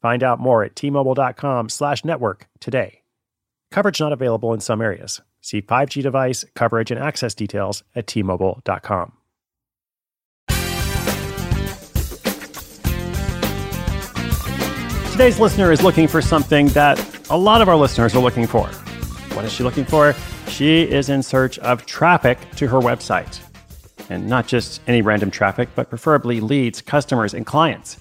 Find out more at tmobile.com slash network today. Coverage not available in some areas. See 5G device, coverage, and access details at tmobile.com. Today's listener is looking for something that a lot of our listeners are looking for. What is she looking for? She is in search of traffic to her website. And not just any random traffic, but preferably leads, customers, and clients.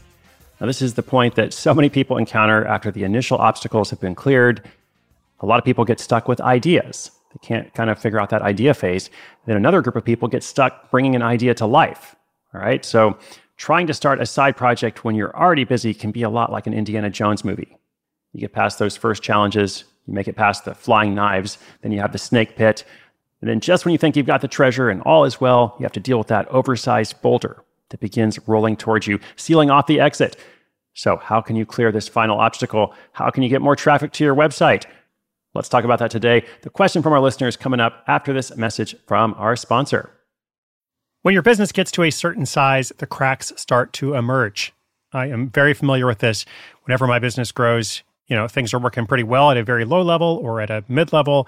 Now, this is the point that so many people encounter after the initial obstacles have been cleared. A lot of people get stuck with ideas. They can't kind of figure out that idea phase. Then another group of people get stuck bringing an idea to life. All right. So trying to start a side project when you're already busy can be a lot like an Indiana Jones movie. You get past those first challenges, you make it past the flying knives, then you have the snake pit. And then just when you think you've got the treasure and all is well, you have to deal with that oversized boulder that begins rolling towards you, sealing off the exit. So, how can you clear this final obstacle? How can you get more traffic to your website? Let's talk about that today. The question from our listeners coming up after this message from our sponsor. When your business gets to a certain size, the cracks start to emerge. I am very familiar with this. Whenever my business grows, you know, things are working pretty well at a very low level or at a mid level.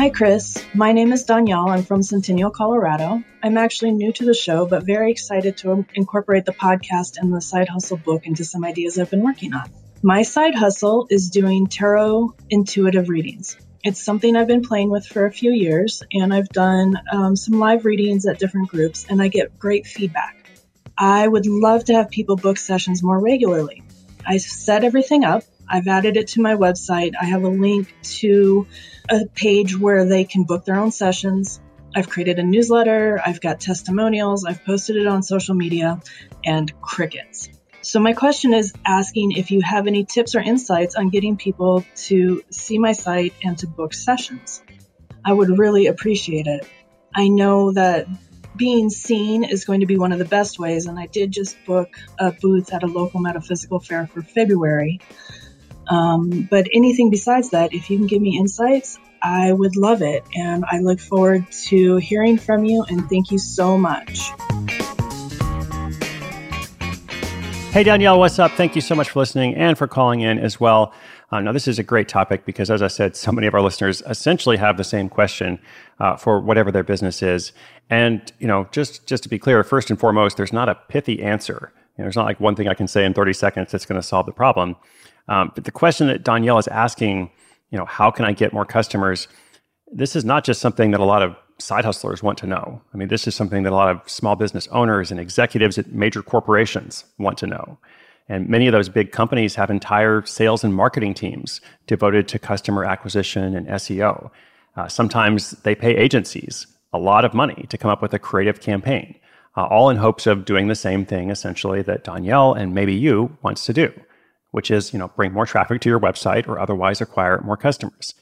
Hi, Chris. My name is Danielle. I'm from Centennial, Colorado. I'm actually new to the show, but very excited to incorporate the podcast and the side hustle book into some ideas I've been working on. My side hustle is doing tarot intuitive readings. It's something I've been playing with for a few years, and I've done um, some live readings at different groups, and I get great feedback. I would love to have people book sessions more regularly. I set everything up, I've added it to my website. I have a link to a page where they can book their own sessions. I've created a newsletter, I've got testimonials, I've posted it on social media, and crickets. So, my question is asking if you have any tips or insights on getting people to see my site and to book sessions. I would really appreciate it. I know that being seen is going to be one of the best ways, and I did just book a booth at a local metaphysical fair for February. Um, but anything besides that, if you can give me insights, I would love it. And I look forward to hearing from you, and thank you so much. Hey, Danielle, what's up? Thank you so much for listening and for calling in as well. Uh, now, this is a great topic because, as I said, so many of our listeners essentially have the same question uh, for whatever their business is. And, you know, just, just to be clear, first and foremost, there's not a pithy answer. You know, there's not like one thing I can say in 30 seconds that's going to solve the problem. Um, but the question that Danielle is asking, you know, how can I get more customers? This is not just something that a lot of side hustlers want to know. I mean, this is something that a lot of small business owners and executives at major corporations want to know. And many of those big companies have entire sales and marketing teams devoted to customer acquisition and SEO. Uh, sometimes they pay agencies a lot of money to come up with a creative campaign, uh, all in hopes of doing the same thing essentially that Danielle and maybe you wants to do, which is, you know, bring more traffic to your website or otherwise acquire more customers.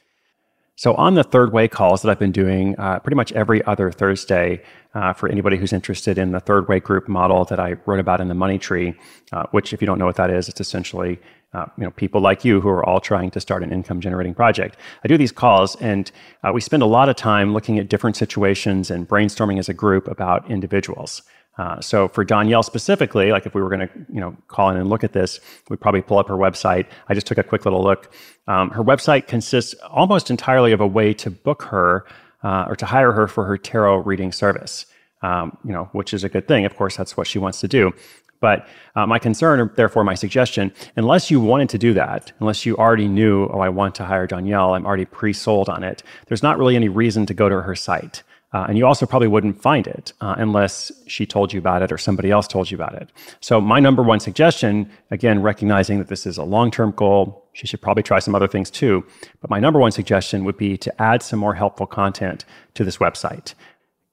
So, on the third way calls that I've been doing uh, pretty much every other Thursday uh, for anybody who's interested in the third way group model that I wrote about in the Money Tree, uh, which, if you don't know what that is, it's essentially uh, you know people like you who are all trying to start an income generating project. I do these calls, and uh, we spend a lot of time looking at different situations and brainstorming as a group about individuals. Uh, so for Danielle specifically, like if we were going to, you know, call in and look at this, we'd probably pull up her website. I just took a quick little look. Um, her website consists almost entirely of a way to book her uh, or to hire her for her tarot reading service. Um, you know, which is a good thing. Of course, that's what she wants to do. But uh, my concern, or therefore my suggestion, unless you wanted to do that, unless you already knew, oh, I want to hire Danielle, I'm already pre-sold on it. There's not really any reason to go to her site. Uh, and you also probably wouldn't find it uh, unless she told you about it or somebody else told you about it. So, my number one suggestion, again, recognizing that this is a long term goal, she should probably try some other things too. But my number one suggestion would be to add some more helpful content to this website.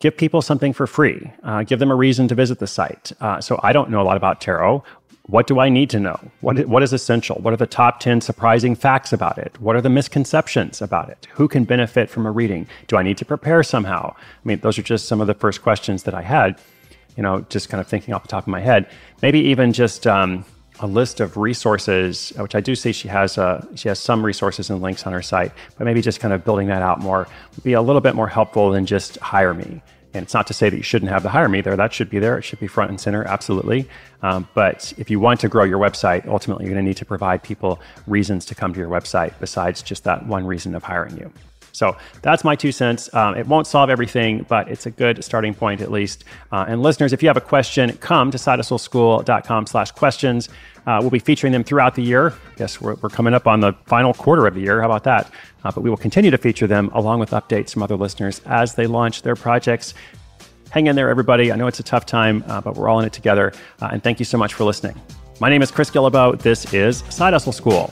Give people something for free. Uh, give them a reason to visit the site. Uh, so, I don't know a lot about tarot. What do I need to know? What, what is essential? What are the top 10 surprising facts about it? What are the misconceptions about it? Who can benefit from a reading? Do I need to prepare somehow? I mean, those are just some of the first questions that I had, you know, just kind of thinking off the top of my head. Maybe even just um, a list of resources, which I do see she has, uh, she has some resources and links on her site, but maybe just kind of building that out more would be a little bit more helpful than just hire me. And it's not to say that you shouldn't have the hire me there. That should be there. It should be front and center, absolutely. Um, but if you want to grow your website, ultimately you're going to need to provide people reasons to come to your website besides just that one reason of hiring you. So that's my two cents. Um, it won't solve everything, but it's a good starting point at least. Uh, and listeners, if you have a question, come to sidehustleschool.com slash questions. Uh, we'll be featuring them throughout the year. Yes, we're, we're, coming up on the final quarter of the year. How about that? Uh, but we will continue to feature them along with updates from other listeners as they launch their projects. Hang in there, everybody. I know it's a tough time, uh, but we're all in it together. Uh, and thank you so much for listening. My name is Chris Guillebeau. This is Side Hustle School.